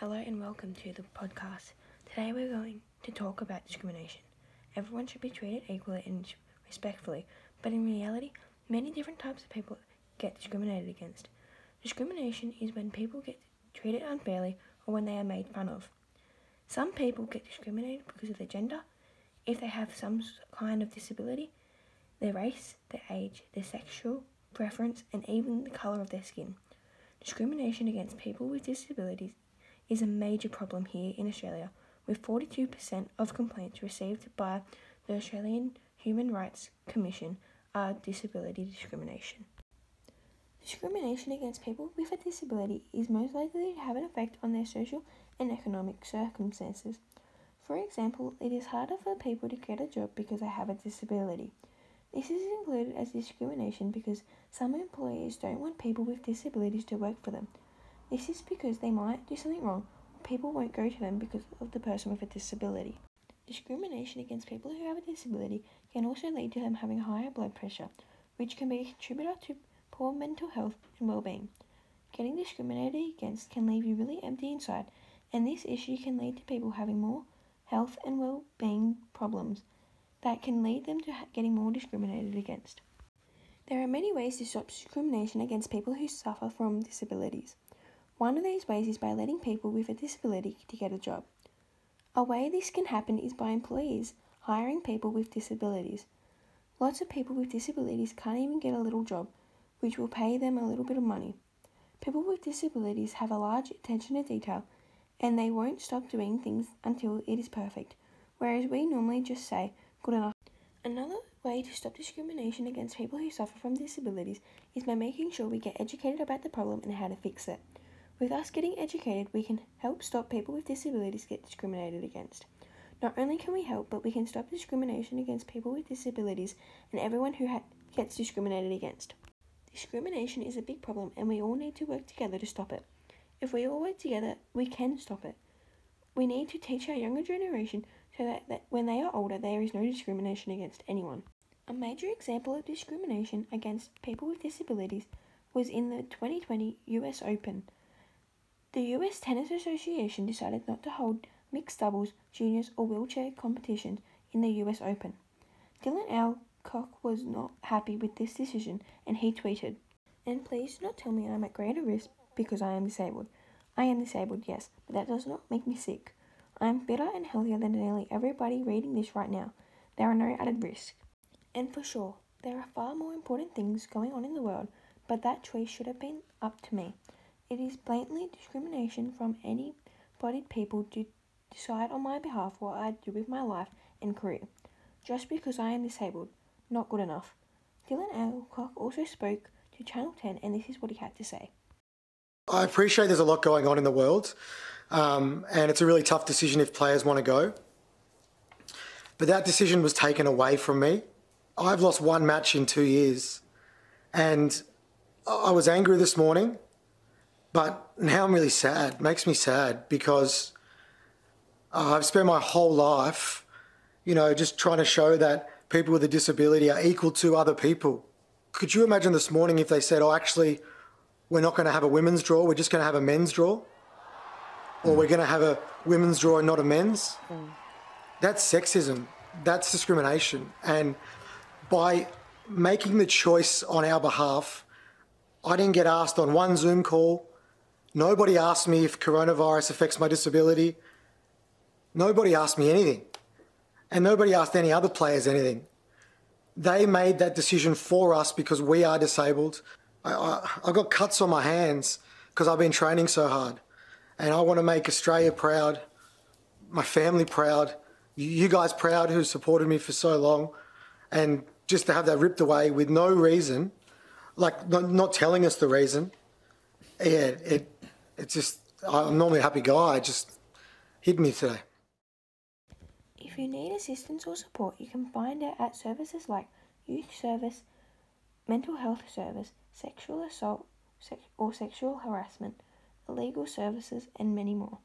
to the podcast. Today we're going to talk about discrimination. Everyone should be treated equally and respectfully, but in reality, many different types of people get discriminated against. Discrimination is when people get treated unfairly or when they are made fun of. Some people get discriminated because of their gender, if they have some kind of disability, their race, their age, their sexual preference, and even the colour of their skin. Discrimination against people with disabilities is a major problem here in Australia, with 42% of complaints received by the Australian Human Rights Commission are disability discrimination. Discrimination against people with a disability is most likely to have an effect on their social and economic circumstances. For example, it is harder for people to get a job because they have a disability. This is included as discrimination because some employers don't want people with disabilities to work for them. This is because they might do something wrong, people won't go to them because of the person with a disability. Discrimination against people who have a disability can also lead to them having higher blood pressure, which can be a contributor to poor mental health and well-being. Getting discriminated against can leave you really empty inside, and this issue can lead to people having more health and well-being problems that can lead them to getting more discriminated against. There are many ways to stop discrimination against people who suffer from disabilities. One of these ways is by letting people with a disability to get a job. A way this can happen is by employees hiring people with disabilities. Lots of people with disabilities can't even get a little job, which will pay them a little bit of money. People with disabilities have a large attention to detail and they won't stop doing things until it is perfect, whereas we normally just say, good enough. Another way to stop discrimination against people who suffer from disabilities is by making sure we get educated about the problem and how to fix it. With us getting educated, we can help stop people with disabilities get discriminated against. Not only can we help, but we can stop discrimination against people with disabilities and everyone who ha- gets discriminated against. Discrimination is a big problem and we all need to work together to stop it. If we all work together, we can stop it. We need to teach our younger generation so that, that when they are older, there is no discrimination against anyone. A major example of discrimination against people with disabilities was in the 2020 US Open. The US Tennis Association decided not to hold mixed doubles, juniors, or wheelchair competitions in the US Open. Dylan L. Alcott was not happy with this decision and he tweeted, And please do not tell me I'm at greater risk because I am disabled. I am disabled, yes, but that does not make me sick. I am better and healthier than nearly everybody reading this right now. There are no added risks. And for sure, there are far more important things going on in the world, but that choice should have been up to me. It is blatantly discrimination from any bodied people to decide on my behalf what I do with my life and career. Just because I am disabled, not good enough. Dylan Alcott also spoke to Channel 10 and this is what he had to say. I appreciate there's a lot going on in the world um, and it's a really tough decision if players want to go. But that decision was taken away from me. I've lost one match in two years and I was angry this morning but now I'm really sad. It makes me sad because uh, I've spent my whole life, you know, just trying to show that people with a disability are equal to other people. Could you imagine this morning if they said, oh, actually, we're not going to have a women's draw, we're just going to have a men's draw? Or we're going to have a women's draw and not a men's? Mm. That's sexism. That's discrimination. And by making the choice on our behalf, I didn't get asked on one Zoom call Nobody asked me if coronavirus affects my disability. Nobody asked me anything. And nobody asked any other players anything. They made that decision for us because we are disabled. I, I, I got cuts on my hands because I've been training so hard. And I want to make Australia proud, my family proud, you guys proud who supported me for so long. And just to have that ripped away with no reason, like not, not telling us the reason, yeah, it, it's just, I'm normally a happy guy. It just hit me today. If you need assistance or support, you can find it at services like youth service, mental health service, sexual assault or sexual harassment, legal services, and many more.